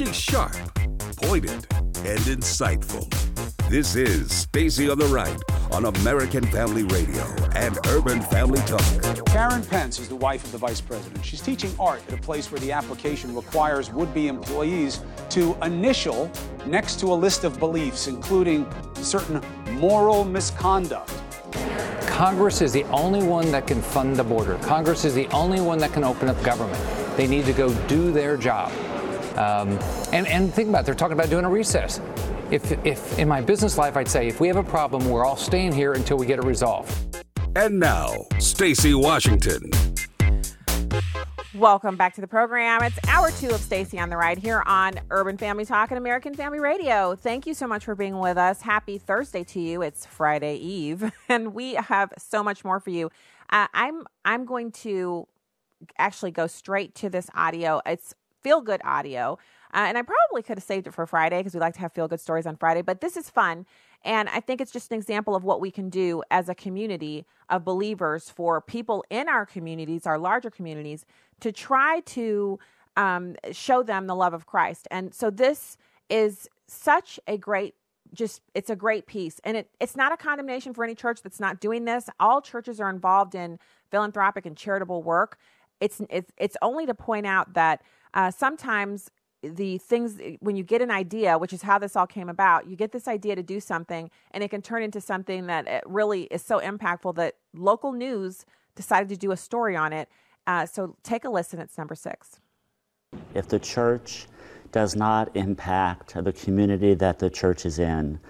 She's sharp, pointed, and insightful. This is Stacy on the Right on American Family Radio and Urban Family Talk. Karen Pence is the wife of the vice president. She's teaching art at a place where the application requires would be employees to initial next to a list of beliefs, including certain moral misconduct. Congress is the only one that can fund the border. Congress is the only one that can open up government. They need to go do their job. Um, and, and think about it, they're talking about doing a recess. If, if in my business life, I'd say if we have a problem, we're all staying here until we get it resolved. And now, Stacy Washington. Welcome back to the program. It's hour two of Stacy on the Right here on Urban Family Talk and American Family Radio. Thank you so much for being with us. Happy Thursday to you. It's Friday Eve, and we have so much more for you. Uh, I'm I'm going to actually go straight to this audio. It's feel good audio. Uh, and I probably could have saved it for Friday because we like to have feel good stories on Friday, but this is fun. And I think it's just an example of what we can do as a community of believers for people in our communities, our larger communities, to try to um, show them the love of Christ. And so this is such a great just it's a great piece and it, it's not a condemnation for any church that's not doing this all churches are involved in philanthropic and charitable work it's it's, it's only to point out that uh, sometimes the things when you get an idea which is how this all came about you get this idea to do something and it can turn into something that uh, really is so impactful that local news decided to do a story on it. Uh, so take a listen it's number six. If the church does not impact the community that the church is in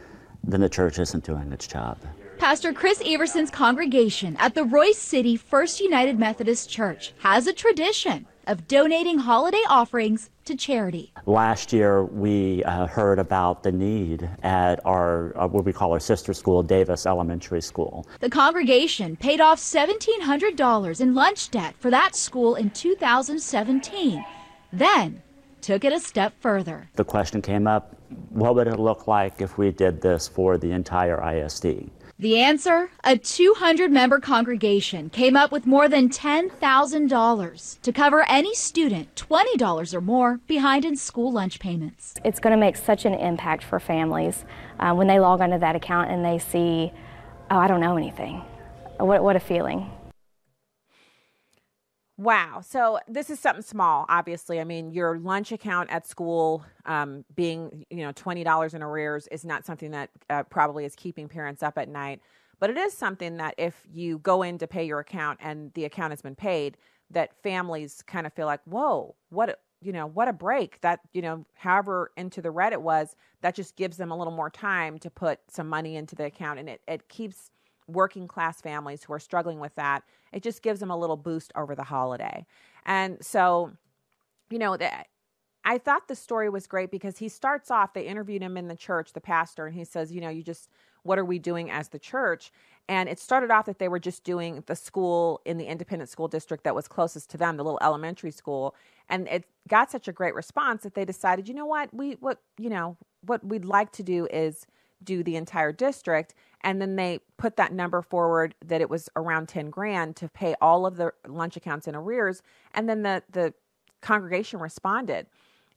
then the church isn't doing its job. Pastor Chris Everson's congregation at the Royse City First United Methodist Church has a tradition of donating holiday offerings to charity. Last year, we uh, heard about the need at our, uh, what we call our sister school, Davis Elementary School. The congregation paid off $1,700 in lunch debt for that school in 2017. Then took it a step further. The question came up what would it look like if we did this for the entire ISD? The answer? A 200 member congregation came up with more than $10,000 to cover any student $20 or more behind in school lunch payments. It's going to make such an impact for families uh, when they log onto that account and they see, oh, I don't know anything. What, what a feeling. Wow. So this is something small, obviously. I mean, your lunch account at school um, being, you know, twenty dollars in arrears is not something that uh, probably is keeping parents up at night. But it is something that if you go in to pay your account and the account has been paid, that families kind of feel like, whoa, what, you know, what a break. That you know, however into the red it was, that just gives them a little more time to put some money into the account, and it it keeps working class families who are struggling with that it just gives them a little boost over the holiday. And so, you know, that I thought the story was great because he starts off, they interviewed him in the church, the pastor, and he says, you know, you just, what are we doing as the church? And it started off that they were just doing the school in the independent school district that was closest to them, the little elementary school. And it got such a great response that they decided, you know what, we, what, you know, what we'd like to do is do the entire district and then they put that number forward that it was around 10 grand to pay all of the lunch accounts in arrears and then the the congregation responded.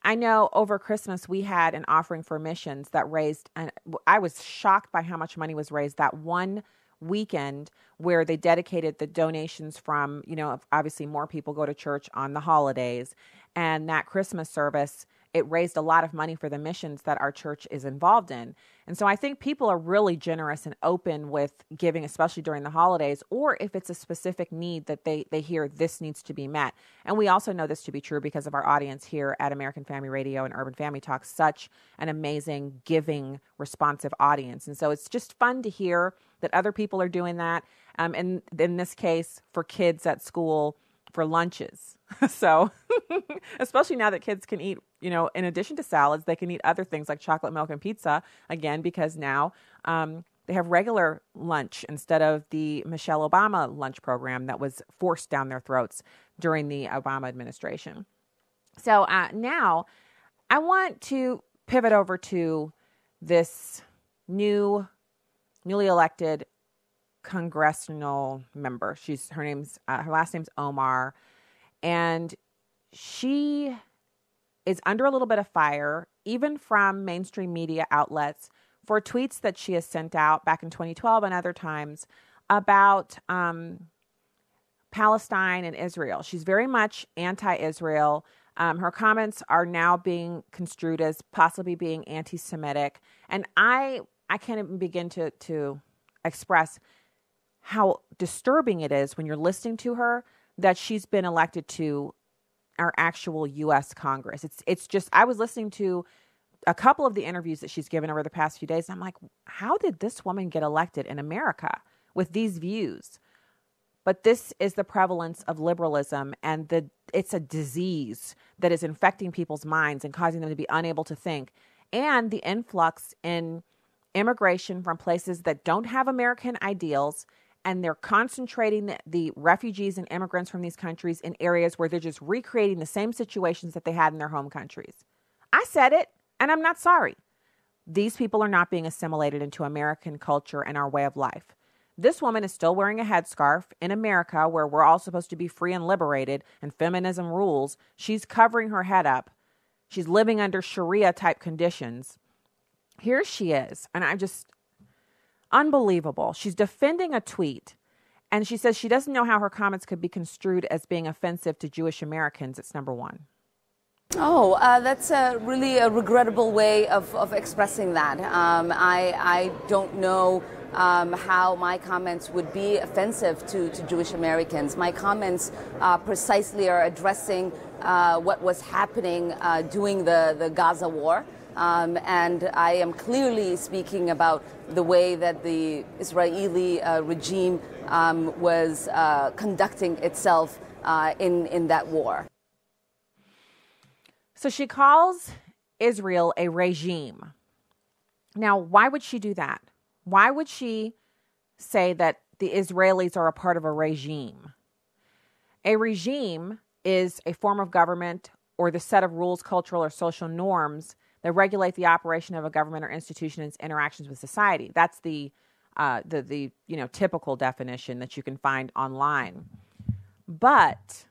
I know over christmas we had an offering for missions that raised and i was shocked by how much money was raised that one weekend where they dedicated the donations from you know obviously more people go to church on the holidays and that christmas service it raised a lot of money for the missions that our church is involved in. And so I think people are really generous and open with giving, especially during the holidays, or if it's a specific need that they, they hear this needs to be met. And we also know this to be true because of our audience here at American Family Radio and Urban Family Talk, such an amazing, giving, responsive audience. And so it's just fun to hear that other people are doing that. Um, and in this case, for kids at school, for lunches. so, especially now that kids can eat, you know, in addition to salads, they can eat other things like chocolate milk and pizza again because now um, they have regular lunch instead of the Michelle Obama lunch program that was forced down their throats during the Obama administration. So uh, now I want to pivot over to this new, newly elected congressional member. She's her name's uh, her last name's Omar, and she is under a little bit of fire, even from mainstream media outlets, for tweets that she has sent out back in 2012 and other times about um, Palestine and Israel. She's very much anti Israel. Um, her comments are now being construed as possibly being anti Semitic. And I, I can't even begin to, to express how disturbing it is when you're listening to her that she's been elected to our actual US Congress. It's it's just I was listening to a couple of the interviews that she's given over the past few days. I'm like, how did this woman get elected in America with these views? But this is the prevalence of liberalism and the it's a disease that is infecting people's minds and causing them to be unable to think. And the influx in immigration from places that don't have American ideals and they're concentrating the, the, refugees and immigrants from these countries in areas where they're just recreating the same situations that they had in their home countries. I said it, and I'm not sorry. These people are not being assimilated into American culture and our way of life. This woman is still wearing a headscarf in America, where we're all supposed to be free and liberated and feminism rules. She's covering her head up. She's living under Sharia type conditions. Here she is. And I just, Unbelievable. She's defending a tweet and she says she doesn't know how her comments could be construed as being offensive to Jewish Americans. It's number one. Oh, uh, that's a really a regrettable way of, of expressing that. Um, I, I don't know um, how my comments would be offensive to, to Jewish Americans. My comments uh, precisely are addressing uh, what was happening uh, during the, the Gaza war. Um, and I am clearly speaking about the way that the Israeli uh, regime um, was uh, conducting itself uh, in, in that war. So she calls Israel a regime. Now, why would she do that? Why would she say that the Israelis are a part of a regime? A regime is a form of government or the set of rules, cultural, or social norms that regulate the operation of a government or institution and its interactions with society. That's the uh, the the you know typical definition that you can find online. But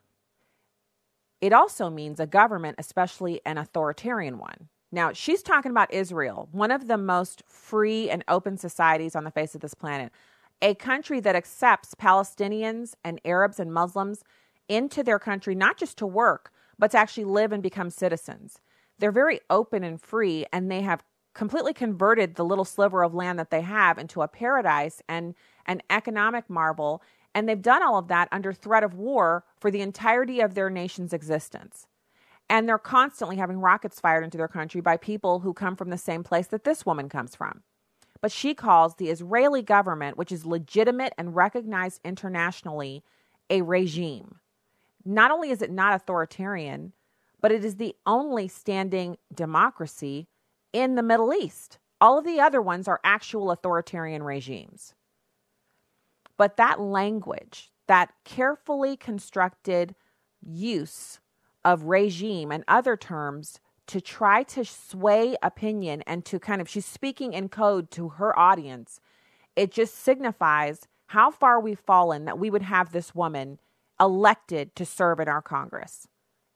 it also means a government, especially an authoritarian one. Now, she's talking about Israel, one of the most free and open societies on the face of this planet, a country that accepts Palestinians and Arabs and Muslims into their country, not just to work, but to actually live and become citizens they're very open and free and they have completely converted the little sliver of land that they have into a paradise and an economic marvel and they've done all of that under threat of war for the entirety of their nation's existence. And they're constantly having rockets fired into their country by people who come from the same place that this woman comes from. But she calls the Israeli government which is legitimate and recognized internationally a regime. Not only is it not authoritarian but it is the only standing democracy in the Middle East. All of the other ones are actual authoritarian regimes. But that language, that carefully constructed use of regime and other terms to try to sway opinion and to kind of, she's speaking in code to her audience, it just signifies how far we've fallen that we would have this woman elected to serve in our Congress.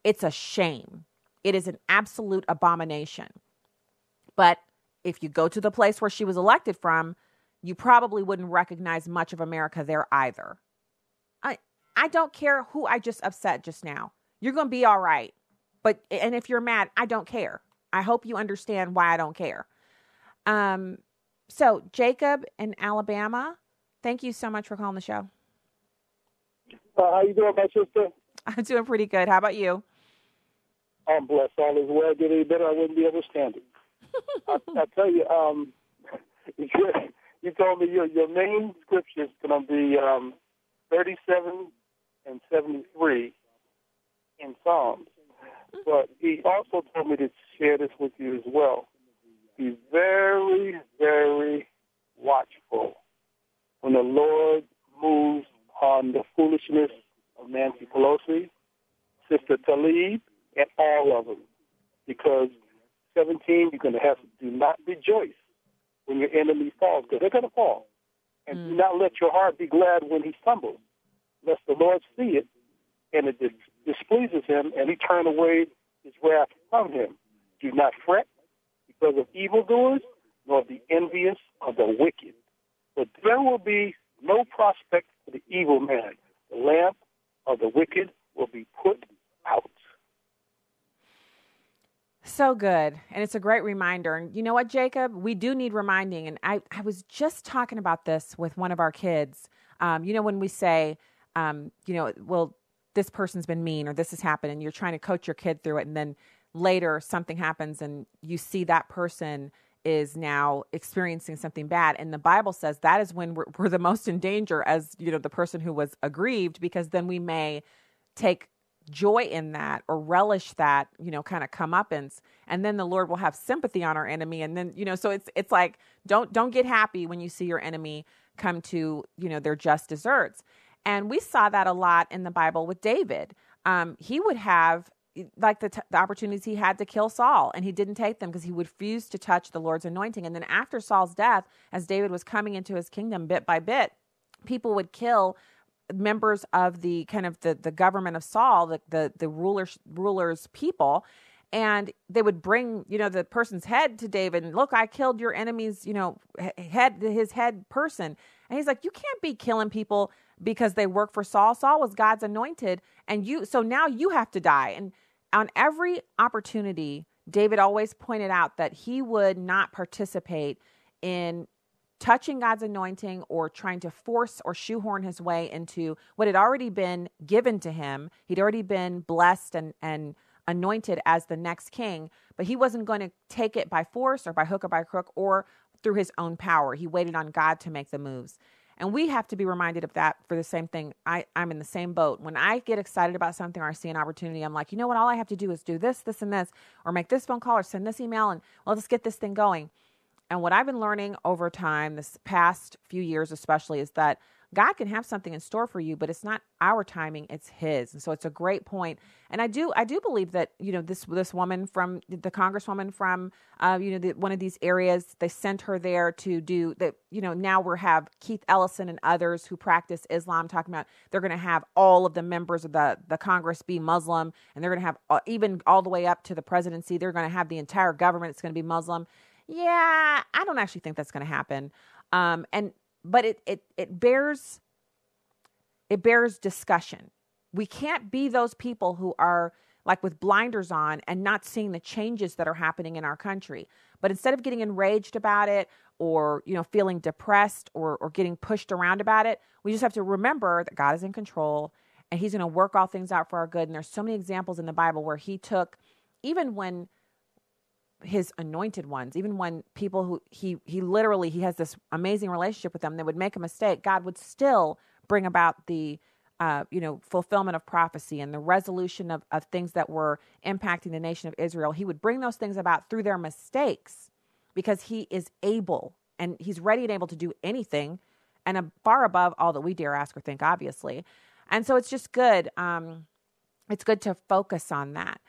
It's a shame. It is an absolute abomination. But if you go to the place where she was elected from, you probably wouldn't recognize much of America there either. I I don't care who I just upset just now. You're going to be all right. But and if you're mad, I don't care. I hope you understand why I don't care. Um so Jacob in Alabama, thank you so much for calling the show. Uh, how you doing, my sister? I'm doing pretty good. How about you? I'm blessed. All is well. Get any better, I wouldn't be able to stand it. I, I tell you, um, you told me your your main scripture is going to be um, 37 and 73 in Psalms. But he also told me to share this with you as well. Be very, very watchful when the Lord moves on the foolishness of Nancy Pelosi, Sister Tlaib, at all of them. Because 17, you're going to have to do not rejoice when your enemy falls, because they're going to fall. And mm. do not let your heart be glad when he stumbles, lest the Lord see it and it dis- displeases him and he turn away his wrath from him. Do not fret because of evildoers, nor be envious of the wicked. But there will be no prospect for the evil man. The lamp of the wicked will be put out. So good. And it's a great reminder. And you know what, Jacob? We do need reminding. And I, I was just talking about this with one of our kids. Um, you know, when we say, um, you know, well, this person's been mean or this has happened, and you're trying to coach your kid through it. And then later something happens and you see that person is now experiencing something bad and the bible says that is when we're, we're, the most in danger as you know the person who was aggrieved because then we may take joy in that or relish that you know kind of comeuppance and then the lord will have sympathy on our enemy and then you know so it's it's like don't don't get happy when you see your enemy come to you know their just desserts and we saw that a lot in the bible with david um, he would have like the, t- the opportunities he had to kill Saul, and he didn't take them because he refused to touch the Lord's anointing. And then after Saul's death, as David was coming into his kingdom bit by bit, people would kill members of the kind of the, the government of Saul, the, the, the rulers, rulers people. And they would bring, you know, the person's head to David and look, I killed your enemy's, you know, head, his head person. And he's like, you can't be killing people because they work for Saul. Saul was God's anointed. And you, so now you have to die. And on every opportunity, David always pointed out that he would not participate in touching God's anointing or trying to force or shoehorn his way into what had already been given to him. He'd already been blessed and, and anointed as the next king, but he wasn't going to take it by force or by hook or by crook or through his own power. He waited on God to make the moves. And we have to be reminded of that for the same thing. I, I'm in the same boat. When I get excited about something or I see an opportunity, I'm like, you know what? All I have to do is do this, this, and this, or make this phone call or send this email, and well, let's get this thing going. And what I've been learning over time, this past few years especially, is that God can have something in store for you, but it's not our timing, it's his. And so it's a great point. And I do I do believe that, you know, this this woman from the congresswoman from uh, you know, the, one of these areas, they sent her there to do that, you know, now we have Keith Ellison and others who practice Islam talking about they're going to have all of the members of the the Congress be Muslim and they're going to have uh, even all the way up to the presidency, they're going to have the entire government it's going to be Muslim. Yeah, I don't actually think that's going to happen. Um, and but it it it bears it bears discussion. We can't be those people who are like with blinders on and not seeing the changes that are happening in our country. But instead of getting enraged about it or, you know, feeling depressed or or getting pushed around about it, we just have to remember that God is in control and he's going to work all things out for our good. And there's so many examples in the Bible where he took even when his anointed ones. Even when people who he he literally he has this amazing relationship with them they would make a mistake god would still bring about the uh, you know fulfillment of prophecy and the resolution of, of things that were impacting the nation of israel. He would bring those things about through their mistakes because he is able and he's ready and able to do anything and far above all that we dare ask or think obviously. And so it's just good um, it's good to focus on that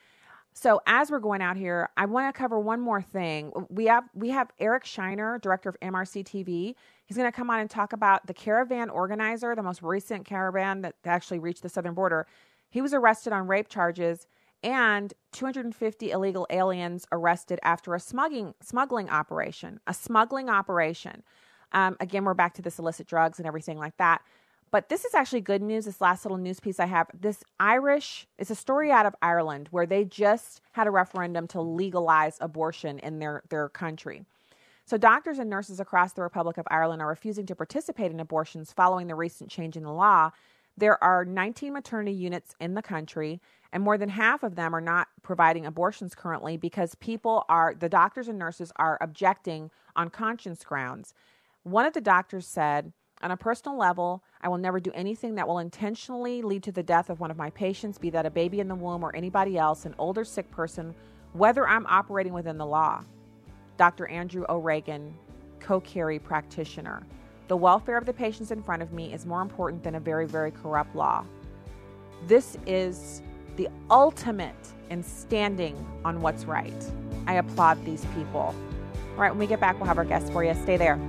so as we're going out here, I want to cover one more thing. We have we have Eric Scheiner, director of MRC TV. He's going to come on and talk about the caravan organizer, the most recent caravan that actually reached the southern border. He was arrested on rape charges and 250 illegal aliens arrested after a smuggling smuggling operation. A smuggling operation. Um, again, we're back to this illicit drugs and everything like that. But this is actually good news. This last little news piece I have this Irish, it's a story out of Ireland where they just had a referendum to legalize abortion in their, their country. So, doctors and nurses across the Republic of Ireland are refusing to participate in abortions following the recent change in the law. There are 19 maternity units in the country, and more than half of them are not providing abortions currently because people are, the doctors and nurses are objecting on conscience grounds. One of the doctors said, on a personal level, I will never do anything that will intentionally lead to the death of one of my patients, be that a baby in the womb or anybody else, an older sick person, whether I'm operating within the law. Dr. Andrew O'Regan, co-carry practitioner. The welfare of the patients in front of me is more important than a very, very corrupt law. This is the ultimate in standing on what's right. I applaud these people. All right, when we get back, we'll have our guests for you. Stay there.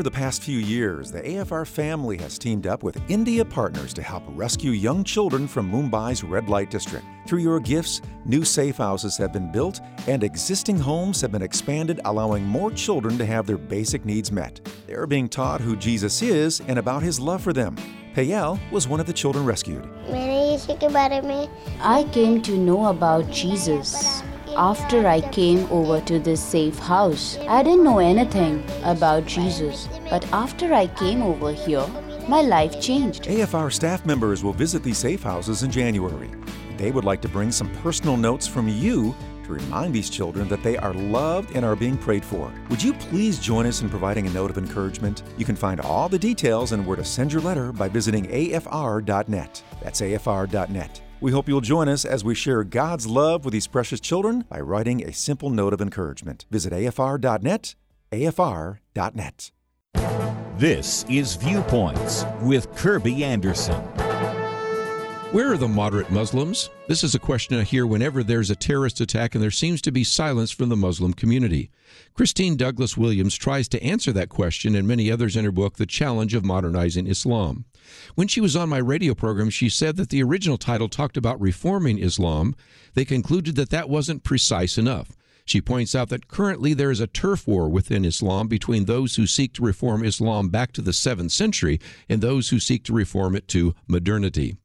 Over the past few years, the AFR family has teamed up with India partners to help rescue young children from Mumbai's red light district. Through your gifts, new safe houses have been built and existing homes have been expanded, allowing more children to have their basic needs met. They are being taught who Jesus is and about his love for them. Payal was one of the children rescued. I came to know about Jesus after I came over to this safe house. I didn't know anything about Jesus, but after I came over here, my life changed. AFR staff members will visit these safe houses in January. They would like to bring some personal notes from you to remind these children that they are loved and are being prayed for. Would you please join us in providing a note of encouragement? You can find all the details and where to send your letter by visiting afr.net. That's afr.net. We hope you'll join us as we share God's love with these precious children by writing a simple note of encouragement. Visit afr.net, afr.net. This is Viewpoints with Kirby Anderson. Where are the moderate Muslims? This is a question I hear whenever there's a terrorist attack and there seems to be silence from the Muslim community. Christine Douglass Williams tries to answer that question and many others in her book, The Challenge of Modernizing Islam. When she was on my radio program, she said that the original title talked about reforming Islam. They concluded that that wasn't precise enough. She points out that currently there is a turf war within Islam between those who seek to reform Islam back to the 7th century and those who seek to reform it to modernity.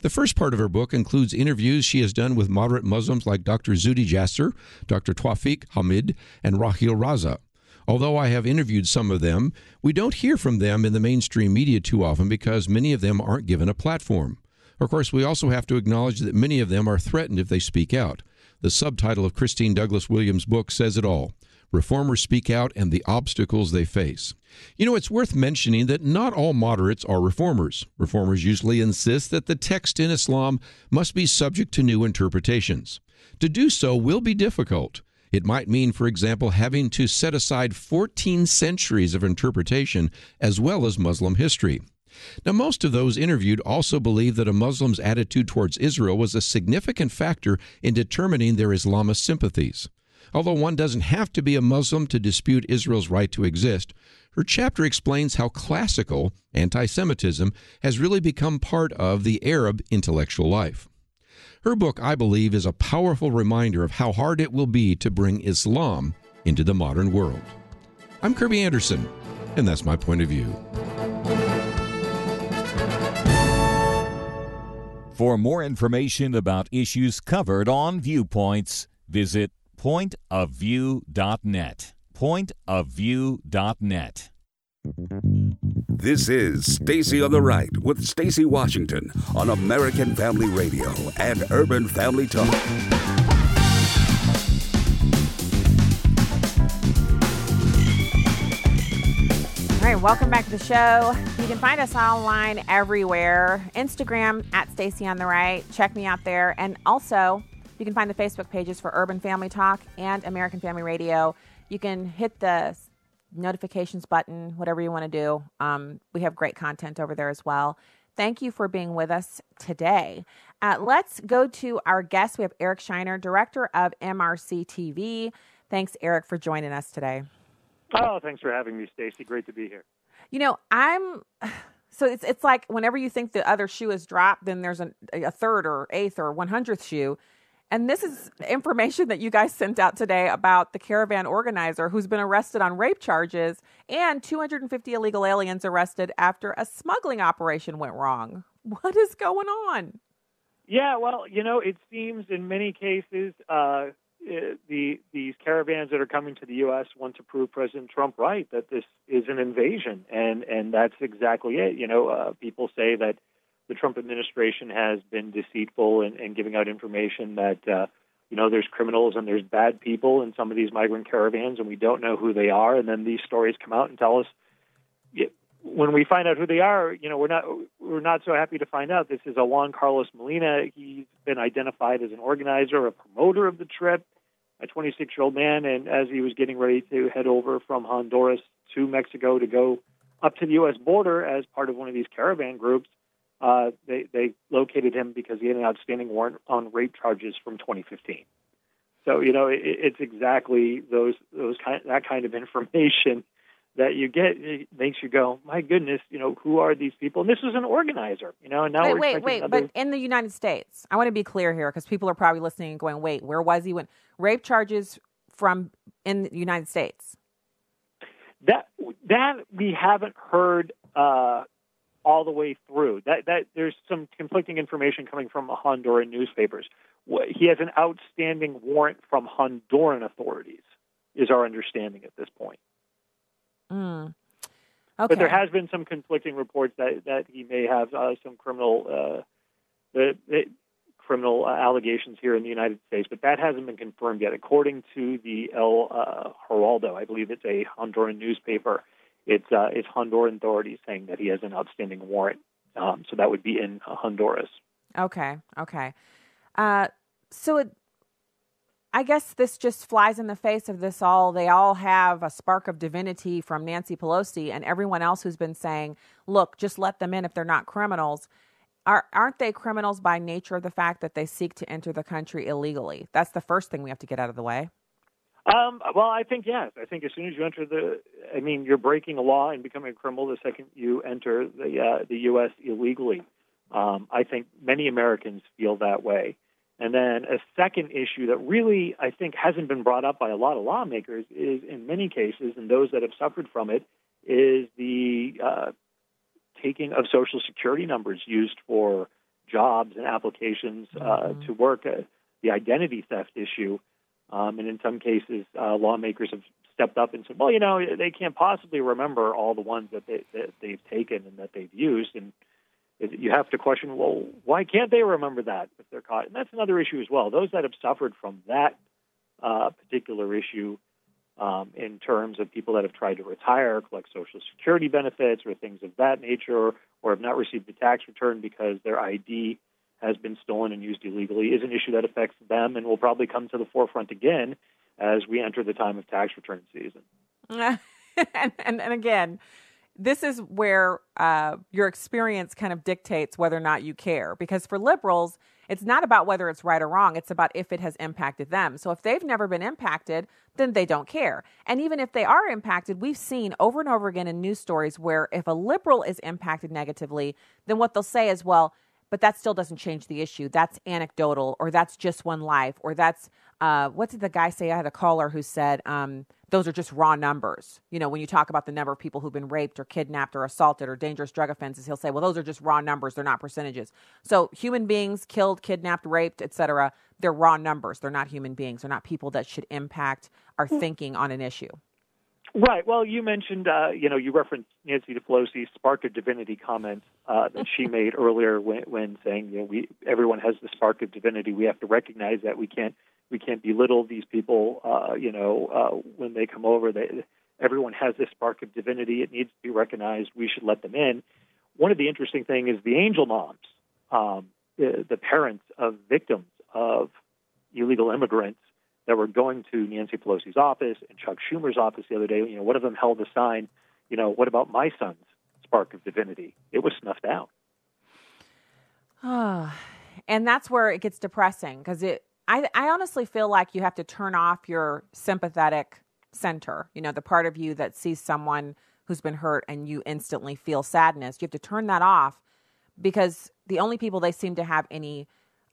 The first part of her book includes interviews she has done with moderate Muslims like Dr. Zuhdi Jasser, Dr. Tawfiq Hamid, and Raheel Raza. Although I have interviewed some of them, we don't hear from them in the mainstream media too often because many of them aren't given a platform. Of course, we also have to acknowledge that many of them are threatened if they speak out. The subtitle of Christine Douglass Williams' book says it all Reformers Speak Out and the Obstacles They Face. You know, it's worth mentioning that not all moderates are reformers. Reformers usually insist that the text in Islam must be subject to new interpretations. To do so will be difficult. It might mean, for example, having to set aside 14 centuries of interpretation as well as Muslim history. Now, most of those interviewed also believe that a Muslim's attitude towards Israel was a significant factor in determining their Islamist sympathies. Although one doesn't have to be a Muslim to dispute Israel's right to exist, her chapter explains how classical anti Semitism has really become part of the Arab intellectual life. Her book, I believe, is a powerful reminder of how hard it will be to bring Islam into the modern world. I'm Kirby Anderson, and that's my point of view. For more information about issues covered on Viewpoints, visit pointofview.net. Pointofview.net. This is Stacy on the Right with Stacy Washington on American Family Radio and Urban Family Talk. All right, welcome back to the show. You can find us online everywhere. Instagram at Stacy on the Right. Check me out there. And also, you can find the Facebook pages for Urban Family Talk and American Family Radio. You can hit the notifications button, whatever you want to do. Um, we have great content over there as well. Thank you for being with us today. Uh, let's go to our guest. We have Eric Scheiner, director of MRC TV. Thanks, Eric, for joining us today. Oh, thanks for having me, Stacy. Great to be here. You know, I'm so it's it's like whenever you think the other shoe is dropped, then there's a, a third or eighth or one hundredth shoe. And this is information that you guys sent out today about the caravan organizer who's been arrested on rape charges and 250 illegal aliens arrested after a smuggling operation went wrong. What is going on? Yeah, well, you know, it seems in many cases uh, the these caravans that are coming to the U.S. want to prove President Trump right that this is an invasion, and and that's exactly it. You know, uh, people say that the Trump administration has been deceitful in, in giving out information that uh, you know there's criminals and there's bad people in some of these migrant caravans, and we don't know who they are. And then these stories come out and tell us. When we find out who they are, you know, we're not we're not so happy to find out. This is a Juan Carlos Molina. He's been identified as an organizer, a promoter of the trip, a 26 year old man. And as he was getting ready to head over from Honduras to Mexico to go up to the U.S. border as part of one of these caravan groups, uh, they, they located him because he had an outstanding warrant on rape charges from 2015. So you know it, it's exactly those those kind that kind of information that you get it makes you go, my goodness, you know, who are these people? And this was an organizer, you know, and now wait, we're wait, wait. another- But in the United States, I want to be clear here because people are probably listening and going, "Wait, where was he when rape charges from in the United States?" that that we haven't heard uh, all the way through. That that there's some conflicting information coming from Honduran newspapers. He has an outstanding warrant from Honduran authorities, is our understanding at this point. Mm. Okay. But there has been some conflicting reports that that he may have uh, some criminal uh, the, the criminal uh, allegations here in the United States, but that hasn't been confirmed yet. According to the El uh, Heraldo, I believe it's a Honduran newspaper. It's uh, it's Honduran authorities saying that he has an outstanding warrant. Um, so that would be in uh, Honduras. Okay. Okay. Uh, so it, I guess this just flies in the face of this all. They all have a spark of divinity from Nancy Pelosi and everyone else who's been saying, look, just let them in if they're not criminals. Are, aren't they criminals by nature of the fact that they seek to enter the country illegally? That's the first thing we have to get out of the way. Um, well, I think yes. I think as soon as you enter the, I mean, you're breaking a law and becoming a criminal the second you enter the uh, the U.S. illegally. Um, I think many Americans feel that way. And then a second issue that really I think hasn't been brought up by a lot of lawmakers is, in many cases, and those that have suffered from it, is the uh, taking of Social Security numbers used for jobs and applications uh, to work. Uh, the identity theft issue. Um, and in some cases, uh, lawmakers have stepped up and said, well, you know, they can't possibly remember all the ones that, they, that they've taken and that they've used. And it, you have to question, well, why can't they remember that if they're caught? And that's another issue as well. Those that have suffered from that uh, particular issue um, in terms of people that have tried to retire, collect Social Security benefits, or things of that nature, or have not received a tax return because their ID has been stolen and used illegally, is an issue that affects them and will probably come to the forefront again as we enter the time of tax return season. and, and, and again, this is where uh, your experience kind of dictates whether or not you care. Because for liberals, it's not about whether it's right or wrong, it's about if it has impacted them. So if they've never been impacted, then they don't care. And even if they are impacted, we've seen over and over again in news stories where if a liberal is impacted negatively, then what they'll say is, well, but that still doesn't change the issue. That's anecdotal, or that's just one life, or that's uh, what did the guy say? I had a caller who said um, those are just raw numbers. You know, when you talk about the number of people who've been raped or kidnapped or assaulted or dangerous drug offenses, he'll say, well, those are just raw numbers. They're not percentages. So human beings killed, kidnapped, raped, etc. They're raw numbers. They're not human beings. They're not people that should impact our thinking on an issue. Right. Well, you mentioned, uh, you know, you referenced Nancy Pelosi's spark of divinity comment uh, that she made earlier when, when saying, you know, we everyone has the spark of divinity. We have to recognize that we can't we can't belittle these people. Uh, you know, uh, when they come over, they, everyone has this spark of divinity. It needs to be recognized. We should let them in. One of the interesting thing is the angel moms, um, the, the parents of victims of illegal immigrants that were going to Nancy Pelosi's office and Chuck Schumer's office the other day. You know, one of them held a sign. You know, what about my son's spark of divinity? It was snuffed out. and that's where it gets depressing because it. I, I honestly feel like you have to turn off your sympathetic center. You know, the part of you that sees someone who's been hurt and you instantly feel sadness. You have to turn that off because the only people they seem to have any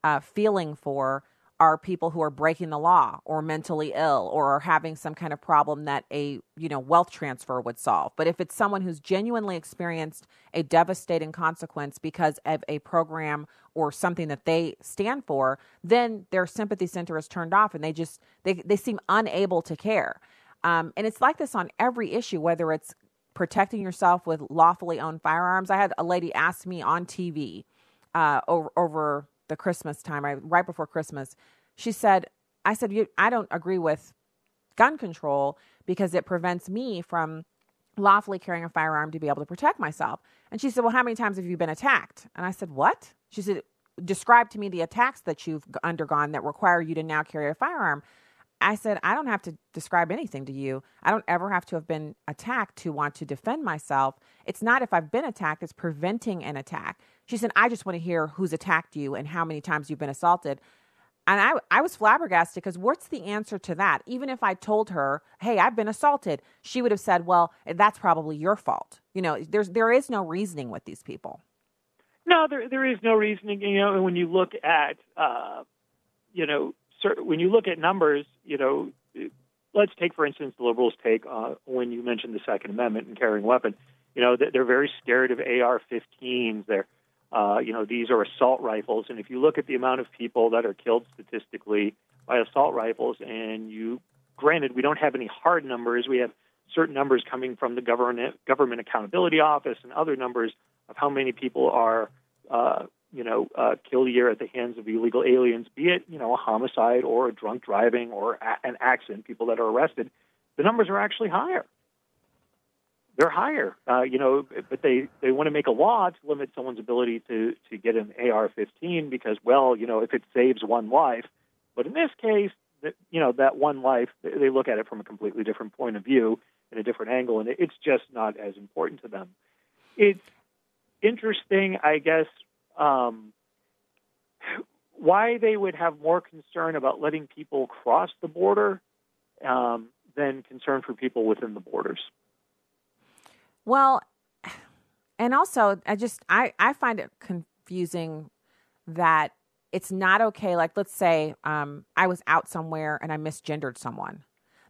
uh, feeling for are people who are breaking the law or mentally ill or are having some kind of problem that a you know wealth transfer would solve. But if it's someone who's genuinely experienced a devastating consequence because of a program or something that they stand for then their sympathy center is turned off and they just they, they seem unable to care. Um, and it's like this on every issue whether it's protecting yourself with lawfully owned firearms. I had a lady ask me on tv uh, over, over the Christmas time, right, right before Christmas, she said, I said, I don't agree with gun control because it prevents me from lawfully carrying a firearm to be able to protect myself. And she said, Well, how many times have you been attacked? And I said, What? She said, Describe to me the attacks that you've undergone that require you to now carry a firearm. I said, I don't have to describe anything to you. I don't ever have to have been attacked to want to defend myself. It's not if I've been attacked, it's preventing an attack. She said, I just want to hear who's attacked you and how many times you've been assaulted. and I, I was flabbergasted because what's the answer to that? Even if I told her, hey, I've been assaulted, she would have said, well, that's probably your fault. You know, there's, there is no reasoning with these people. No, there, there is no reasoning. You know, when you look at, uh, you know, when you look at numbers, you know, let's take, for instance, the liberals take uh, when you mentioned the Second Amendment and carrying weapon. You know, they're very scared of AR-15s. They're uh, you know, these are assault rifles, and if you look at the amount of people that are killed statistically by assault rifles, and you, granted, we don't have any hard numbers, we have certain numbers coming from the government government accountability office and other numbers of how many people are, uh, you know, uh, killed a year at the hands of illegal aliens, be it you know a homicide or a drunk driving or a- an accident, people that are arrested. The numbers are actually higher they're higher. Uh, you know, but they they want to make a law to limit someone's ability to to get an AR-15 because, well, you know, if it saves one life. But in this case, you know, that one life, they look at it from a completely different point of view and a different angle, and it's just not as important to them. It's interesting, I guess, um, why they would have more concern about letting people cross the border um, than concern for people within the borders. Well, and also I just I I find it confusing that it's not okay. Like let's say um, I was out somewhere and I misgendered someone.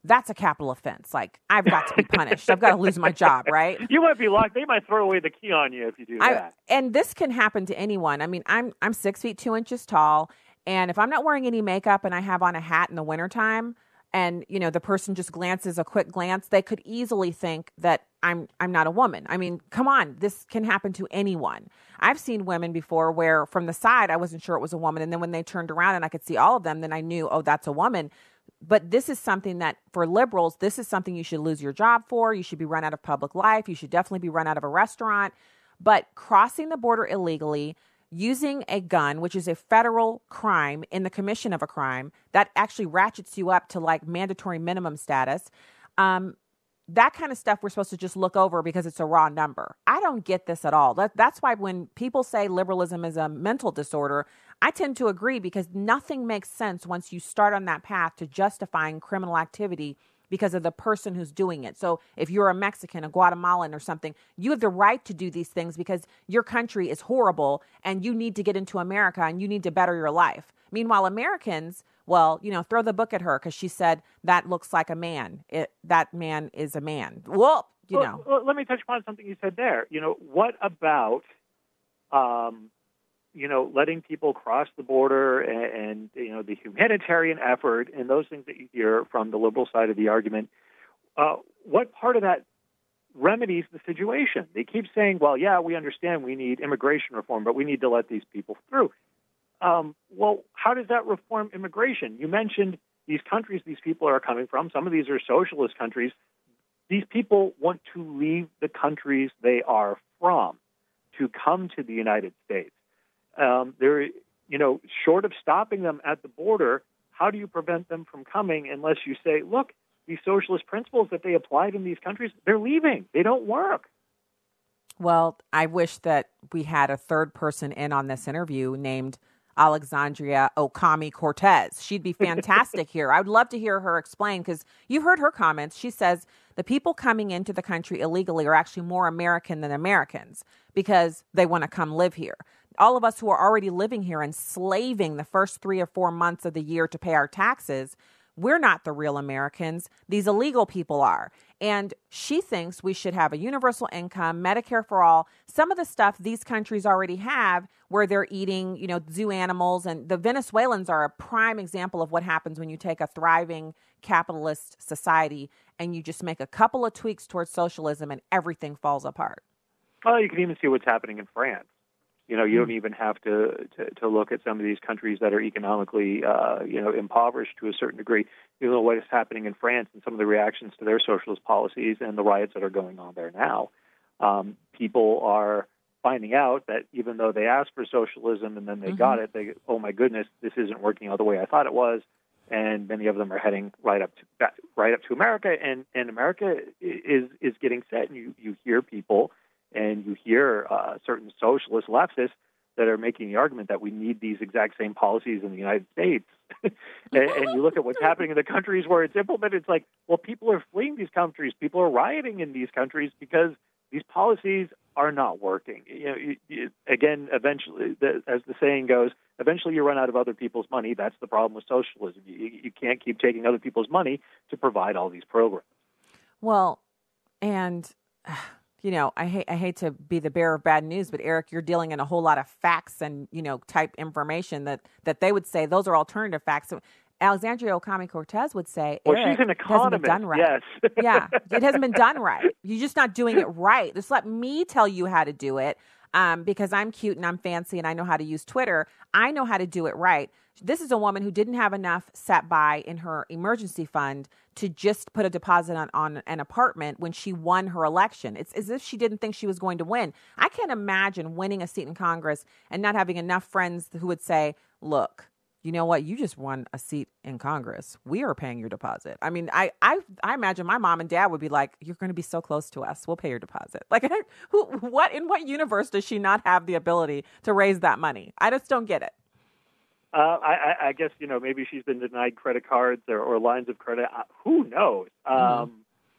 That's a capital offense. Like I've got to be punished. I've got to lose my job, right? You might be locked. They might throw away the key on you if you do that. And this can happen to anyone. I mean, I'm I'm six feet two inches tall, and if I'm not wearing any makeup and I have on a hat in the wintertime, and you know the person just glances a quick glance they could easily think that i'm i'm not a woman. I mean come on this can happen to anyone. I've seen women before where from the side i wasn't sure it was a woman and then when they turned around and i could see all of them then i knew oh that's a woman. But this is something that for liberals this is something you should lose your job for you should be run out of public life you should definitely be run out of a restaurant. But crossing the border illegally using a gun, which is a federal crime in the commission of a crime that actually ratchets you up to like mandatory minimum status. Um, that kind of stuff we're supposed to just look over because it's a raw number. I don't get this at all. That, that's why when people say liberalism is a mental disorder, I tend to agree because nothing makes sense once you start on that path to justifying criminal activity because of the person who's doing it. So if you're a Mexican, a Guatemalan, or something, you have the right to do these things because your country is horrible and you need to get into America and you need to better your life. Meanwhile, Americans, well, you know, throw the book at her because she said that looks like a man. It, that man is a man. Well, you well, know. Well, let me touch upon something you said there. You know, what about um, you know, letting people cross the border and, and, you know the humanitarian effort and those things that you hear from the liberal side of the argument. Uh, what part of that remedies the situation? They keep saying, "Well, yeah, we understand we need immigration reform, but we need to let these people through." Um, well, how does that reform immigration? You mentioned these countries these people are coming from. Some of these are socialist countries. These people want to leave the countries they are from to come to the United States um, there, you know, short of stopping them at the border, how do you prevent them from coming unless you say, look, these socialist principles that they applied in these countries, they're leaving. They don't work. Well, I wish that we had a third person in on this interview named Alexandria Ocasio-Cortez. She'd be fantastic here. I would love to hear her explain because you've heard her comments. She says the people coming into the country illegally are actually more American than Americans because they want to come live here all of us who are already living here and slaving the first three or four months of the year to pay our taxes, we're not the real Americans. These illegal people are. And she thinks we should have a universal income, Medicare for all, some of the stuff these countries already have where they're eating, you know, zoo animals. And the Venezuelans are a prime example of what happens when you take a thriving capitalist society and you just make a couple of tweaks towards socialism and everything falls apart. Well, you can even see what's happening in France. You know, you don't mm. even have to, to, to look at some of these countries that are economically, uh, you know, impoverished to a certain degree. You know what is happening in France and some of the reactions to their socialist policies and the riots that are going on there now. Um, people are finding out that even though they asked for socialism and then they mm-hmm. got it, they oh my goodness, this isn't working out the way I thought it was, and many of them are heading right up to back, right up to America, and and America is is getting set, and you you hear people and you hear uh, certain socialist leftists that are making the argument that we need these exact same policies in the United States. and, and you look at what's happening in the countries where it's implemented, it's like, well, people are fleeing these countries, people are rioting in these countries because these policies are not working. You know, you, you, again, eventually, the, as the saying goes, eventually you run out of other people's money. That's the problem with socialism. You, you can't keep taking other people's money to provide all these programs. Well, and you know, I hate I hate to be the bearer of bad news, but Eric, you're dealing in a whole lot of facts and you know type information that that they would say those are alternative facts. So Alexandria Ocasio Cortez would say, well, she's an economist. Done right. Yes. yeah, it hasn't been done right. You're just not doing it right. Just let me tell you how to do it. Um, because I'm cute and I'm fancy and I know how to use Twitter. I know how to do it right. This is a woman who didn't have enough set by in her emergency fund to just put a deposit on, on an apartment when she won her election. It's as if she didn't think she was going to win. I can't imagine winning a seat in Congress and not having enough friends who would say, look, you know what? You just won a seat in Congress. We are paying your deposit. I mean, I I, I imagine my mom and dad would be like, "You're going to be so close to us. We'll pay your deposit." Like, who? What? In what universe does she not have the ability to raise that money? I just don't get it. Uh, I, I guess you know maybe she's been denied credit cards or, or lines of credit. Uh, who knows? Mm-hmm. Um,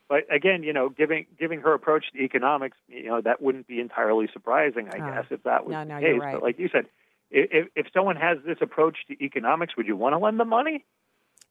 but again, you know, giving giving her approach to economics, you know, that wouldn't be entirely surprising, I Oh. guess, if that was No, the no, case. right. But like you said, if if someone has this approach to economics, would you want to lend them money?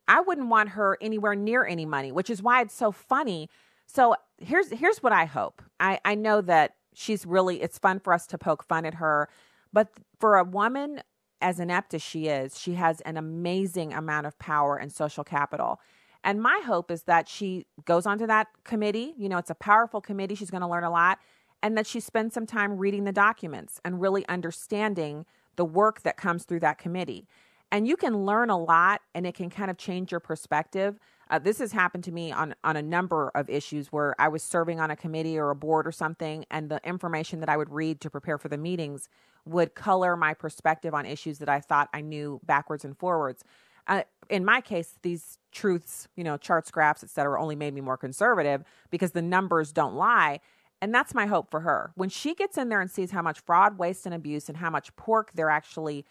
I wouldn't want her anywhere near any money, which is why it's so funny. So here's here's what I hope. I, I know that she's really it's fun for us to poke fun at her, but for a woman as inept as she is, she has an amazing amount of power and social capital. And my hope is that she goes onto that committee. You know, it's a powerful committee. She's going to learn a lot. And that she spends some time reading the documents and really understanding the work that comes through that committee. And you can learn a lot and it can kind of change your perspective. Uh, this has happened to me on, on a number of issues where I was serving on a committee or a board or something, and the information that I would read to prepare for the meetings would color my perspective on issues that I thought I knew backwards and forwards. Uh, in my case, these truths, you know, charts, graphs, et cetera, only made me more conservative because the numbers don't lie. And that's my hope for her. When she gets in there and sees how much fraud, waste, and abuse and how much pork they're actually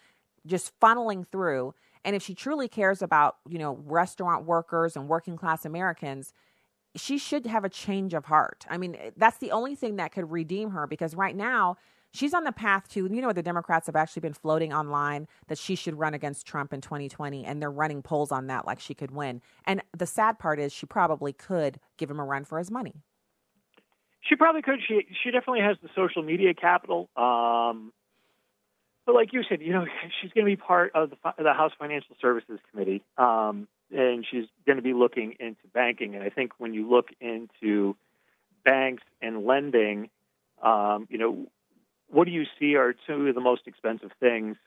just funneling through, and if she truly cares about, you know, restaurant workers and working class Americans, she should have a change of heart. I mean, that's the only thing that could redeem her because right now she's on the path to, you know, the Democrats have actually been floating online that she should run against Trump in 2020, and they're running polls on that like she could win. And the sad part is she probably could give him a run for his money. She probably could. She she definitely has the social media capital. Um, but like you said, you know, she's going to be part of the, the House Financial Services Committee, um, and she's going to be looking into banking. And I think when you look into banks and lending, um, you know, what do you see are two of the most expensive things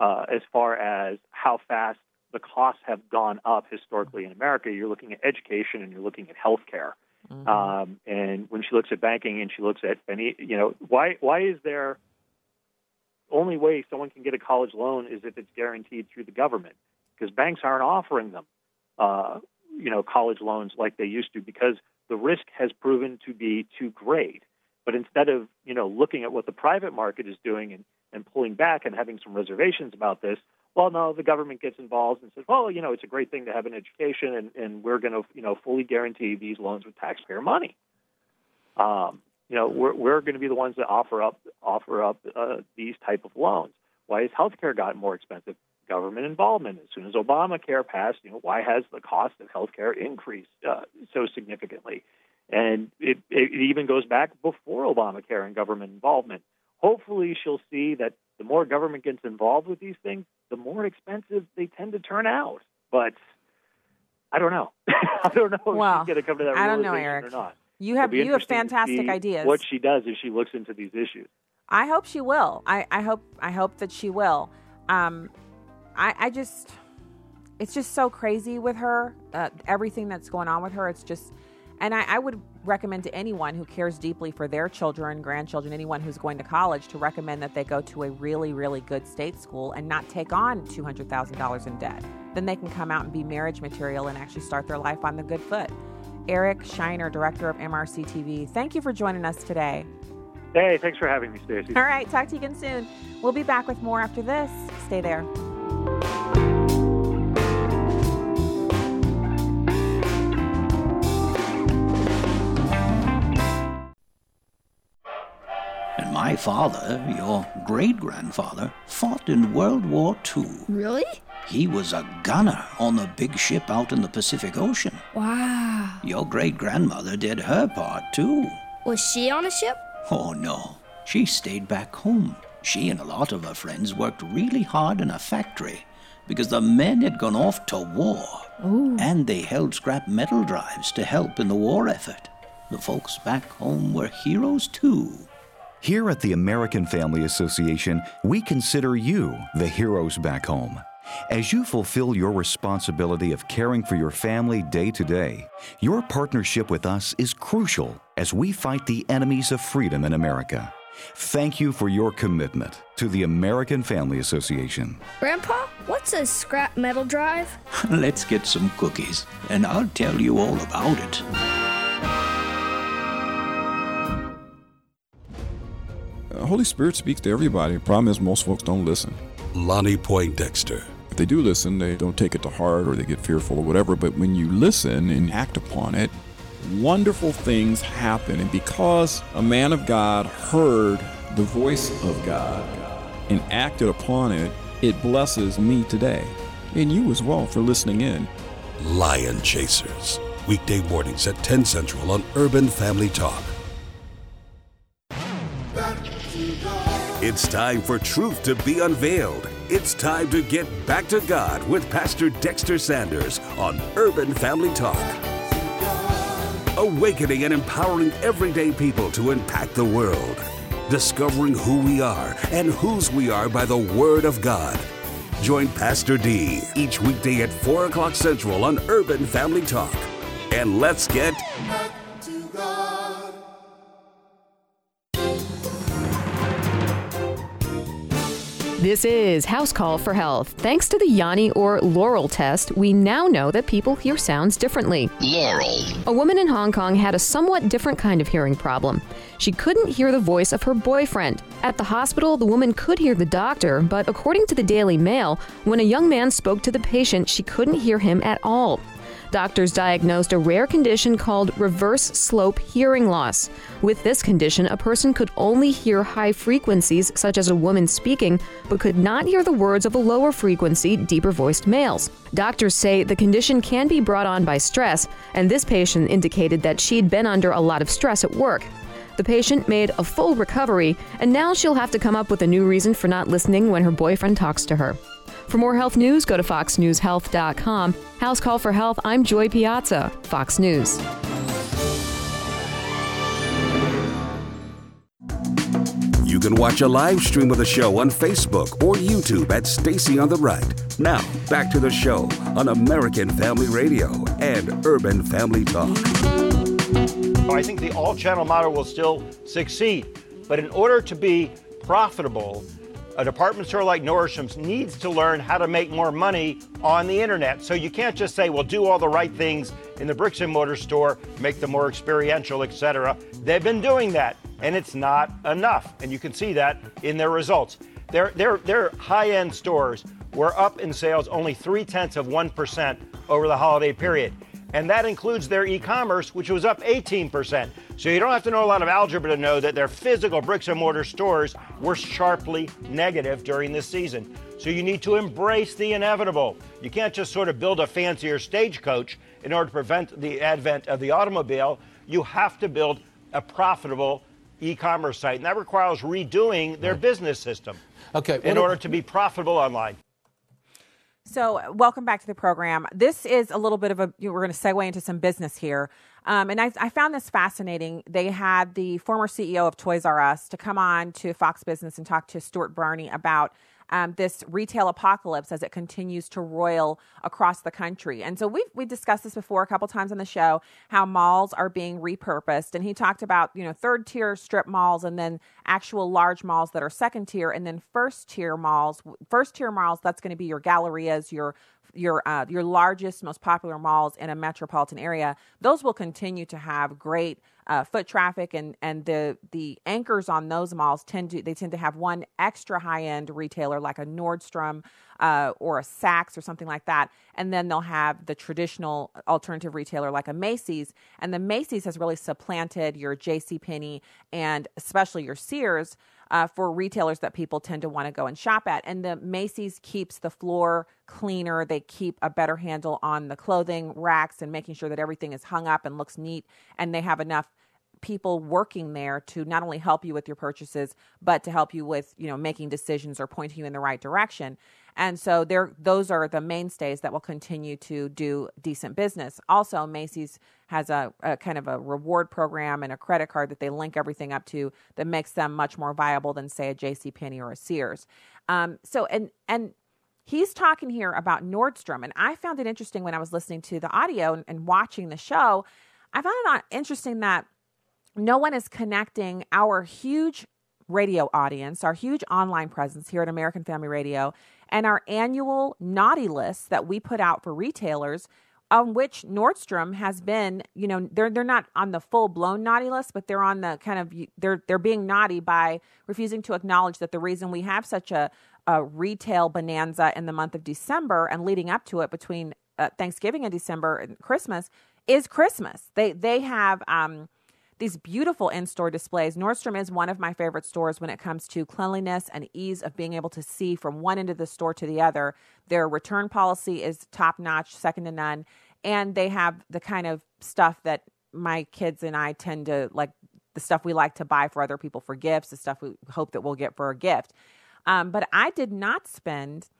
uh, as far as how fast the costs have gone up historically in America? You're looking at education and you're looking at healthcare. Um, and when she looks at banking and she looks at any, you know, why why is there only way someone can get a college loan is if it's guaranteed through the government because banks aren't offering them, uh, you know, college loans like they used to because the risk has proven to be too great. But instead of you know looking at what the private market is doing and, and pulling back and having some reservations about this, well, no, the government gets involved and says, well, you know, it's a great thing to have an education, and, and we're going to, you know, fully guarantee these loans with taxpayer money. Um, you know, we're we're going to be the ones that offer up offer up uh, these type of loans. Why has healthcare gotten more expensive? Government involvement. As soon as Obamacare passed, you know, why has the cost of healthcare increased uh, so significantly? And it, it even goes back before Obamacare and government involvement. Hopefully, she'll see that the more government gets involved with these things, the more expensive they tend to turn out. But I don't know. I don't know if Well, she's going to come to that I don't know, Eric. or not. You have you have fantastic ideas. What she does as she looks into these issues. I hope she will. I, I hope I hope that she will. Um, I I just it's just so crazy with her. Uh, everything that's going on with her. It's just, and I, I would recommend to anyone who cares deeply for their children, grandchildren, anyone who's going to college, to recommend that they go to a really really good state school and not take on two hundred thousand dollars in debt. Then they can come out and be marriage material and actually start their life on the good foot. Eric Scheiner, director of MRC TV, thank you for joining us today. Hey, thanks for having me, Stacy. All right, talk to you again soon. We'll be back with more after this. Stay there. My father, your great grandfather, fought in World War II. Really? He was a gunner on the big ship out in the Pacific Ocean. Wow. Your great grandmother did her part too. Was she on a ship? Oh no, she stayed back home. She and a lot of her friends worked really hard in a factory because the men had gone off to war. Ooh. And they held scrap metal drives to help in the war effort. The folks back home were heroes too. Here at the American Family Association, we consider you the heroes back home. As you fulfill your responsibility of caring for your family day to day, your partnership with us is crucial as we fight the enemies of freedom in America. Thank you for your commitment to the American Family Association. Grandpa, what's a scrap metal drive? Let's get some cookies, and I'll tell you all about it. Uh, Holy Spirit speaks to everybody. The problem is most folks don't listen. Lonnie Poindexter. If they do listen, they don't take it to heart or they get fearful or whatever. But when you listen and act upon it, wonderful things happen. And because a man of God heard the voice of God and acted upon it, it blesses me today. And you as well for listening in. Lion Chasers. Weekday mornings at 10 Central on Urban Family Talk. It's time for truth to be unveiled. It's time to get back to God with Pastor Dexter Sanders on Urban Family Talk. Awakening and empowering everyday people to impact the world. Discovering who we are and whose we are by the Word of God. Join Pastor D each weekday at 4 o'clock Central on Urban Family Talk. And let's get This is House Call for Health. Thanks to the Yanni or Laurel test, we now know that people hear sounds differently. Laurel. A woman in Hong Kong had a somewhat different kind of hearing problem. She couldn't hear the voice of her boyfriend. At the hospital, the woman could hear the doctor, but according to the Daily Mail, when a young man spoke to the patient, she couldn't hear him at all. Doctors diagnosed a rare condition called reverse slope hearing loss. With this condition, a person could only hear high frequencies, such as a woman speaking, but could not hear the words of a lower frequency, deeper voiced males. Doctors say the condition can be brought on by stress, and this patient indicated that she'd been under a lot of stress at work. The patient made a full recovery, and now she'll have to come up with a new reason for not listening when her boyfriend talks to her. For more health news, go to foxnewshealth.com. House Call for Health, I'm Joy Piazza, Fox News. You can watch a live stream of the show on Facebook or YouTube at Stacy on the Right. Now, back to the show on American Family Radio and Urban Family Talk. I think the all channel model will still succeed. But in order to be profitable, a department store like Nordstrom's needs to learn how to make more money on the internet. So you can't just say, well, do all the right things in the bricks and mortar store, make them more experiential, etc. They've been doing that, and it's not enough. And you can see that in their results. Their, their, their high end stores were up in sales only three tenths of 1% over the holiday period. And that includes their e commerce, which was up 18%. So you don't have to know a lot of algebra to know that their physical bricks and mortar stores were sharply negative during this season. So you need to embrace the inevitable. You can't just sort of build a fancier stagecoach in order to prevent the advent of the automobile. You have to build a profitable e commerce site. And that requires redoing their business system okay, in order to be profitable online. So, welcome back to the program. This is a little bit of a, we're going to segue into some business here. Um, and I, I found this fascinating. They had the former CEO of Toys R Us to come on to Fox Business and talk to Stuart Varney about um, this retail apocalypse as it continues to roil across the country. And so we've we discussed this before a couple times on the show how malls are being repurposed. And he talked about you know third tier strip malls and then actual large malls that are second tier, and then first tier malls. First tier malls that's going to be your gallerias, your your uh, your largest, most popular malls in a metropolitan area, those will continue to have great uh, foot traffic, and and the the anchors on those malls tend to they tend to have one extra high end retailer like a Nordstrom uh, or a Saks or something like that, and then they'll have the traditional alternative retailer like a Macy's, and the Macy's has really supplanted your J.C. Penney and especially your Sears uh, for retailers that people tend to want to go and shop at. And the Macy's keeps the floor cleaner. They keep a better handle on the clothing racks and making sure that everything is hung up and looks neat. And they have enough people working there to not only help you with your purchases, but to help you with, you know, making decisions or pointing you in the right direction. And so there those are the mainstays that will continue to do decent business. Also, Macy's has a, a, kind of a reward program and a credit card that they link everything up to that makes them much more viable than say a J.C. Penney or a Sears. Um, so and and he's talking here about Nordstrom, and I found it interesting when I was listening to the audio and, and watching the show. I found it interesting that no one is connecting our huge radio audience, our huge online presence here at American Family Radio, and our annual naughty list that we put out for retailers on which Nordstrom has been, you know, they're they're not on the full blown naughty list, but they're on the kind of they're they're being naughty by refusing to acknowledge that the reason we have such a, a retail bonanza in the month of December and leading up to it between uh, Thanksgiving and December and Christmas is Christmas. They they have um, these beautiful in store displays. Nordstrom is one of my favorite stores when it comes to cleanliness and ease of being able to see from one end of the store to the other. Their return policy is top notch, second to none. And they have the kind of stuff that my kids and I tend to like the stuff we like to buy for other people for gifts, the stuff we hope that we'll get for a gift. Um, but I did not spend,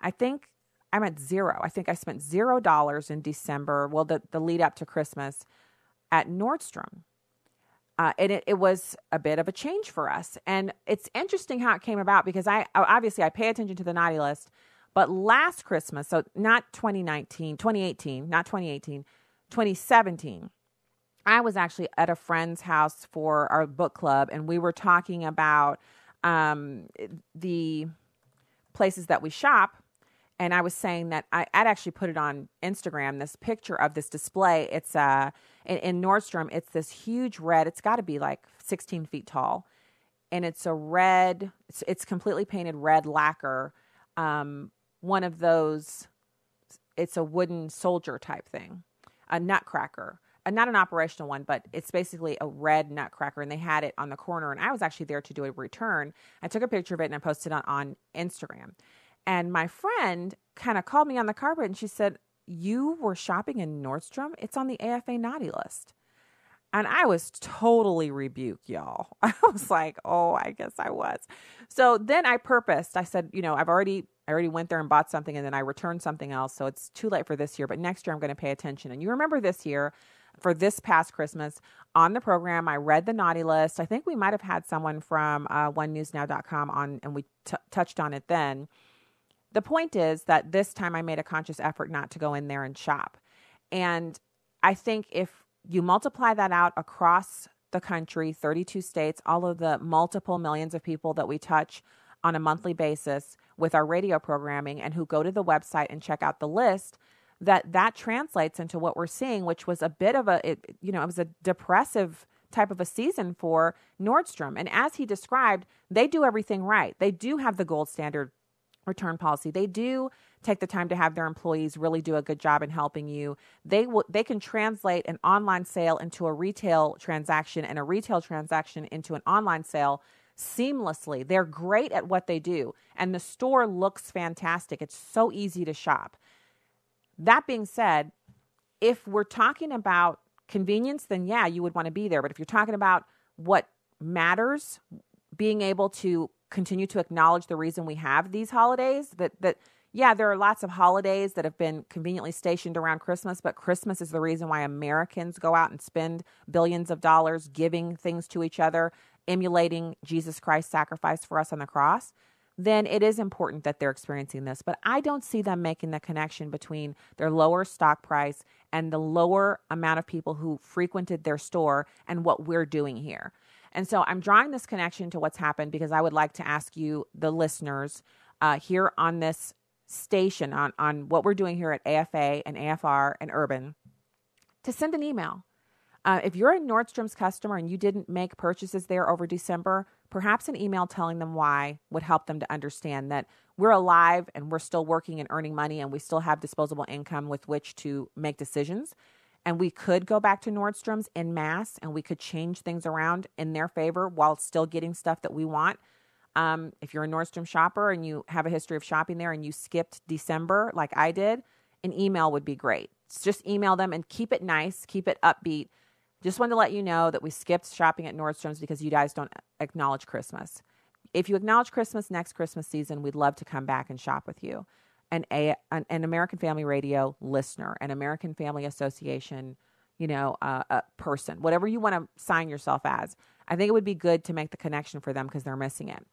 I think I'm at zero. I think I spent zero dollars in December, well, the, the lead up to Christmas at Nordstrom. Uh, and it, it was a bit of a change for us. And it's interesting how it came about because I obviously I pay attention to the naughty list, but last Christmas, so not 2019, 2018, not 2018, 2017, I was actually at a friend's house for our book club, and we were talking about um, the places that we shop and I was saying that I, would actually put it on Instagram. This picture of this display. It's uh in, in Nordstrom. It's this huge red. It's got to be like 16 feet tall, and it's a red. It's, it's completely painted red lacquer. Um, one of those. It's a wooden soldier type thing, a nutcracker. Uh, not an operational one, but it's basically a red nutcracker, and they had it on the corner. And I was actually there to do a return. I took a picture of it and I posted it on, on Instagram. And my friend kind of called me on the carpet and she said, You were shopping in Nordstrom? It's on the AFA naughty list. And I was totally rebuked, y'all. I was like, oh, I guess I was. So then I purposed, I said, you know, I've already I already went there and bought something and then I returned something else. So it's too late for this year, but next year I'm going to pay attention. And you remember this year for this past Christmas on the program, I read the naughty list. I think we might have had someone from uh, onenewsnow.com on and we t- touched on it then the point is that this time I made a conscious effort not to go in there and shop. And I think if you multiply that out across the country, 32 states, all of the multiple millions of people that we touch on a monthly basis with our radio programming and who go to the website and check out the list, that that translates into what we're seeing, which was a bit of a, it, you know, it was a depressive type of a season for Nordstrom. And as he described, they do everything right. They do have the gold standard return policy. They do take the time to have their employees really do a good job in helping you. They will they can translate an online sale into a retail transaction and a retail transaction into an online sale seamlessly. They're great at what they do and the store looks fantastic. It's so easy to shop. That being said, if we're talking about convenience then yeah, you would want to be there, but if you're talking about what matters, being able to continue to acknowledge the reason we have these holidays that that yeah there are lots of holidays that have been conveniently stationed around christmas but christmas is the reason why americans go out and spend billions of dollars giving things to each other emulating jesus christ's sacrifice for us on the cross then it is important that they're experiencing this. But i don't see them making the connection between their lower stock price and the lower amount of people who frequented their store and what we're doing here and so I'm drawing this connection to what's happened because I would like to ask you, the listeners, uh, here on this station on, on what we're doing here at AFA and AFR and Urban to send an email. Uh, if you're a Nordstrom's customer and you didn't make purchases there over December, perhaps an email telling them why would help them to understand that we're alive and we're still working and earning money and we still have disposable income with which to make decisions. And we could go back to Nordstrom's in mass and we could change things around in their favor while still getting stuff that we want. Um, if you're a Nordstrom shopper and you have a history of shopping there and you skipped December like I did, an email would be great. Just email them and keep it nice, keep it upbeat. Just wanted to let you know that we skipped shopping at Nordstrom's because you guys don't acknowledge Christmas. If you acknowledge Christmas next Christmas season, we'd love to come back and shop with you. An, a, an, an American Family Radio listener, an American Family Association, you know, uh, a person, whatever you want to sign yourself as. I think it would be good to make the connection for them because they're missing it.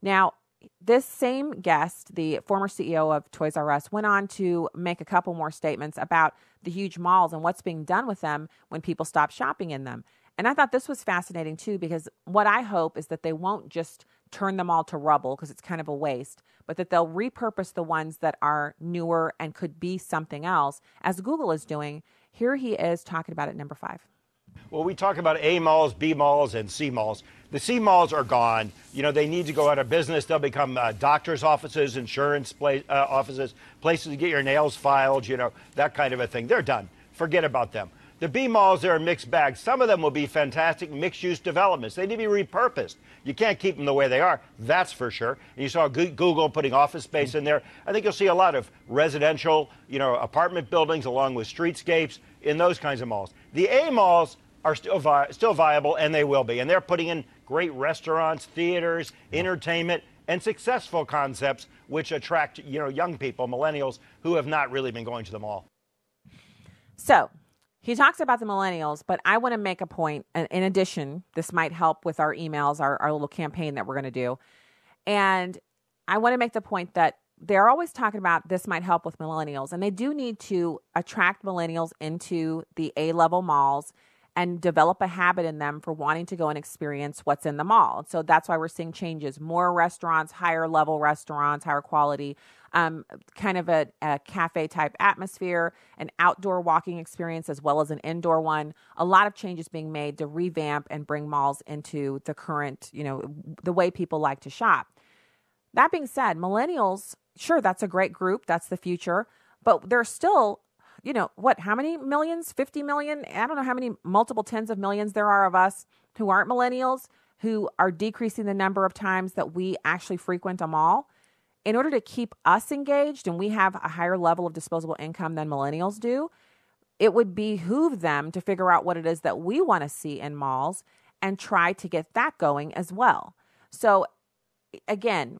Now, this same guest, the former CEO of Toys R Us, went on to make a couple more statements about the huge malls and what's being done with them when people stop shopping in them. And I thought this was fascinating too, because what I hope is that they won't just turn them all to rubble because it's kind of a waste, but that they'll repurpose the ones that are newer and could be something else, as Google is doing. Here he is talking about it, number five. Well, we talk about A malls, B malls, and C malls. The C malls are gone. You know, they need to go out of business. They'll become uh, doctors' offices, insurance uh, offices, places to get your nails filed, you know, that kind of a thing. They're done. Forget about them. The B malls, they're a mixed bag. Some of them will be fantastic mixed use developments. They need to be repurposed. You can't keep them the way they are, that's for sure. And you saw Google putting office space in there. I think you'll see a lot of residential, you know, apartment buildings along with streetscapes in those kinds of malls. The A malls, are still, vi- still viable, and they will be. And they're putting in great restaurants, theaters, entertainment, and successful concepts which attract you know young people, millennials who have not really been going to the mall. So he talks about the millennials, but I want to make a point. In addition, this might help with our emails, our, our little campaign that we're going to do. And I want to make the point that they're always talking about this might help with millennials, and they do need to attract millennials into the A level malls and develop a habit in them for wanting to go and experience what's in the mall. So that's why we're seeing changes more restaurants, higher level restaurants, higher quality, um, kind of a, a cafe type atmosphere, an outdoor walking experience as well as an indoor one. A lot of changes being made to revamp and bring malls into the current, you know, the way people like to shop. That being said, millennials, sure, that's a great group, that's the future, but there's still you know, what, how many millions? 50 million? I don't know how many multiple tens of millions there are of us who aren't millennials who are decreasing the number of times that we actually frequent a mall. In order to keep us engaged and we have a higher level of disposable income than millennials do, it would behoove them to figure out what it is that we want to see in malls and try to get that going as well. So, again,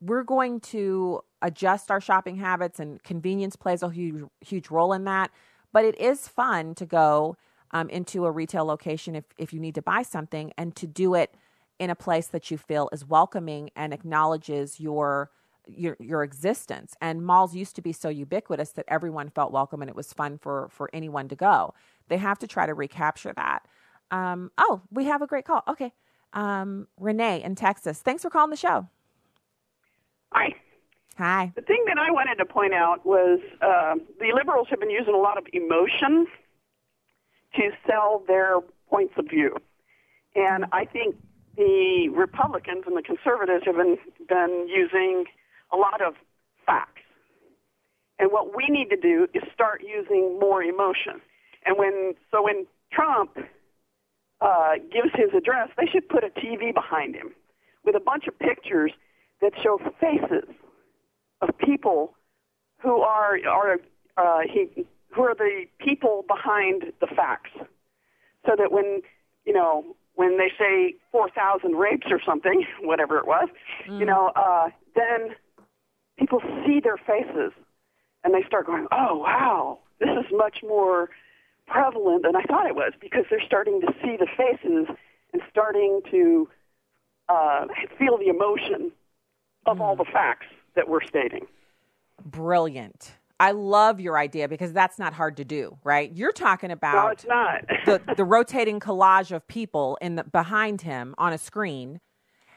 we're going to adjust our shopping habits and convenience plays a huge huge role in that but it is fun to go um, into a retail location if, if you need to buy something and to do it in a place that you feel is welcoming and acknowledges your your your existence and malls used to be so ubiquitous that everyone felt welcome and it was fun for for anyone to go they have to try to recapture that um, oh we have a great call okay um, renee in texas thanks for calling the show Hi. Hi. The thing that I wanted to point out was uh, the liberals have been using a lot of emotion to sell their points of view. And I think the Republicans and the conservatives have been, been using a lot of facts. And what we need to do is start using more emotion. And when so when Trump uh, gives his address, they should put a TV behind him with a bunch of pictures that show faces of people who are are uh, he who are the people behind the facts, so that when you know when they say four thousand rapes or something, whatever it was, mm. you know, uh, then people see their faces and they start going, oh wow, this is much more prevalent than I thought it was because they're starting to see the faces and starting to uh, feel the emotion of all the facts that we're stating. Brilliant. I love your idea because that's not hard to do, right? You're talking about no, it's not. the, the rotating collage of people in the behind him on a screen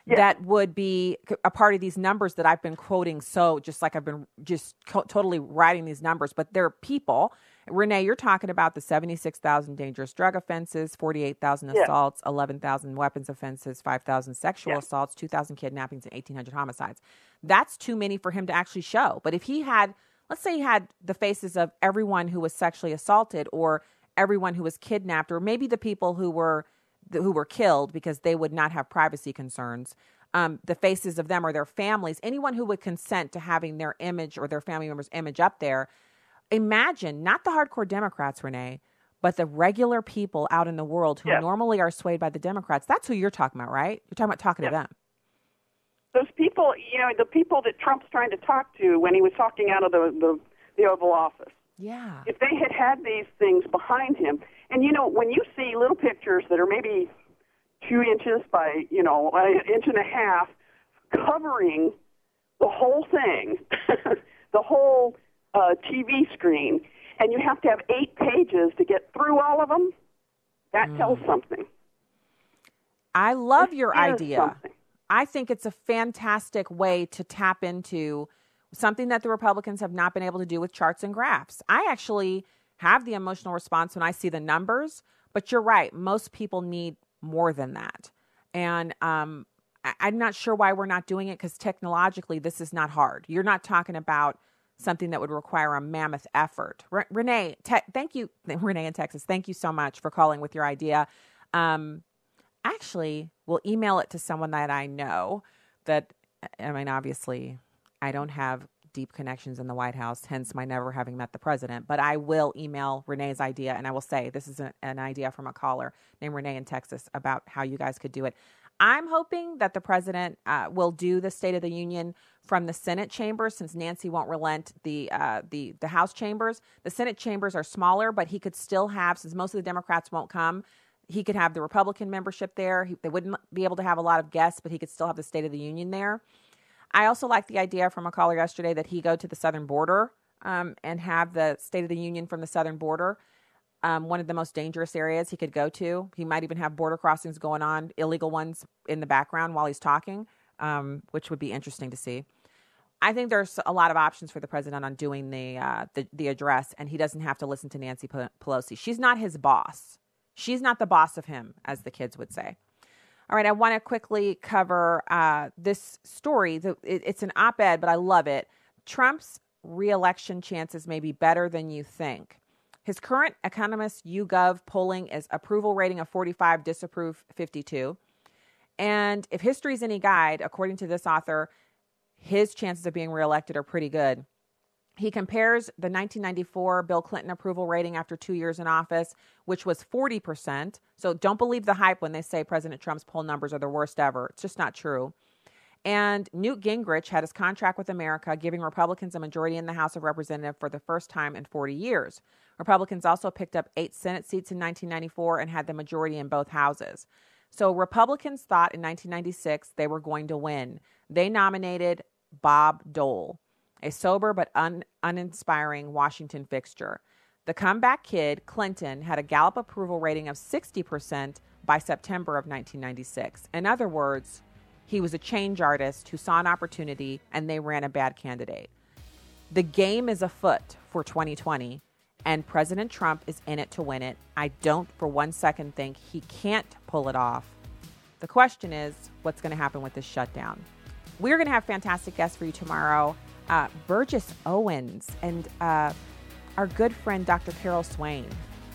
that would be a part of these numbers that I've been quoting. So just like I've been just co- totally writing these numbers, but they're people. Renee, you're talking about the 76,000 dangerous drug offenses, 48,000 Yeah. assaults, 11,000 weapons offenses, 5,000 sexual Yeah. assaults, 2,000 kidnappings, and 1,800 homicides. That's too many for him to actually show. But if he had, let's say he had the faces of everyone who was sexually assaulted or everyone who was kidnapped or maybe the people who were who were killed because they would not have privacy concerns. Um, the faces of them or their families anyone who would consent to having their image or their family member's image up there imagine not the hardcore democrats renee but the regular people out in the world who normally are swayed by the democrats. That's who you're talking about right? You're talking about talking to them. Those people, you know, the people that Trump's trying to talk to when he was talking out of the, the, the Oval Office. Yeah. If they had had these things behind him, and you know, when you see little pictures that are maybe two inches by, you know, an inch and a half, covering the whole thing, the whole uh, TV screen, and you have to have eight pages to get through all of them, that tells something. I love your idea. something. I think it's a fantastic way to tap into something that the Republicans have not been able to do with charts and graphs. I actually have the emotional response when I see the numbers, but you're right. Most people need more than that. And um, I- I'm not sure why we're not doing it because technologically, this is not hard. You're not talking about something that would require a mammoth effort. Re- Renee, te- thank you, Renee in Texas. Thank you so much for calling with your idea. Um, actually will email it to someone that I know that I mean obviously I don't have deep connections in the White House hence my never having met the president but I will email Renee's idea and I will say this is a, an idea from a caller named Renee in Texas about how you guys could do it I'm hoping that the president uh, will do the State of the Union from the Senate chambers, since Nancy won't relent the uh, the the House chambers. The Senate chambers are smaller, but he could still have, since most of the Democrats won't come, he could have the Republican membership there. He, they wouldn't be able to have a lot of guests, but he could still have the State of the Union there. I also like the idea from a caller yesterday that he go to the southern border um, and have the State of the Union from the southern border. Um, one of the most dangerous areas he could go to. He might even have border crossings going on, illegal ones in the background while he's talking, um, which would be interesting to see. I think there's a lot of options for the president on doing the, uh, the the address, and he doesn't have to listen to Nancy Pelosi. She's not his boss. She's not the boss of him, as the kids would say. All right, I want to quickly cover uh, this story. The, it, it's an op ed, but I love it. Trump's reelection chances may be better than you think. His current Economist YouGov polling is approval rating of 45, disapprove 52. And if history's any guide, according to this author, his chances of being reelected are pretty good. He compares the 1994 Bill Clinton approval rating after two years in office, which was 40%. So don't believe the hype when they say President Trump's poll numbers are the worst ever. It's just not true. And Newt Gingrich had his contract with America, giving Republicans a majority in the House of Representatives for the first time in 40 years. Republicans also picked up eight Senate seats in 1994 and had the majority in both houses. So Republicans thought in 1996 they were going to win. They nominated Bob Dole, a sober but un- uninspiring Washington fixture. The comeback kid, Clinton, had a Gallup approval rating of 60% by September of 1996. In other words, he was a change artist who saw an opportunity and they ran a bad candidate. The game is afoot for 2020, and President Trump is in it to win it. I don't for one second think he can't pull it off. The question is, what's going to happen with this shutdown? We're going to have fantastic guests for you tomorrow. Uh, Burgess Owens and uh, our good friend Dr. Carol Swain.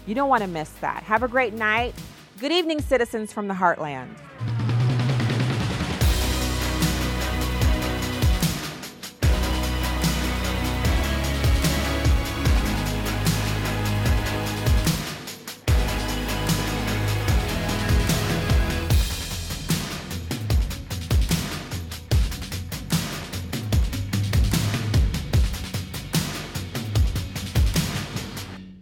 You don't want to miss that. Have a great night. Good evening, citizens from the Heartland.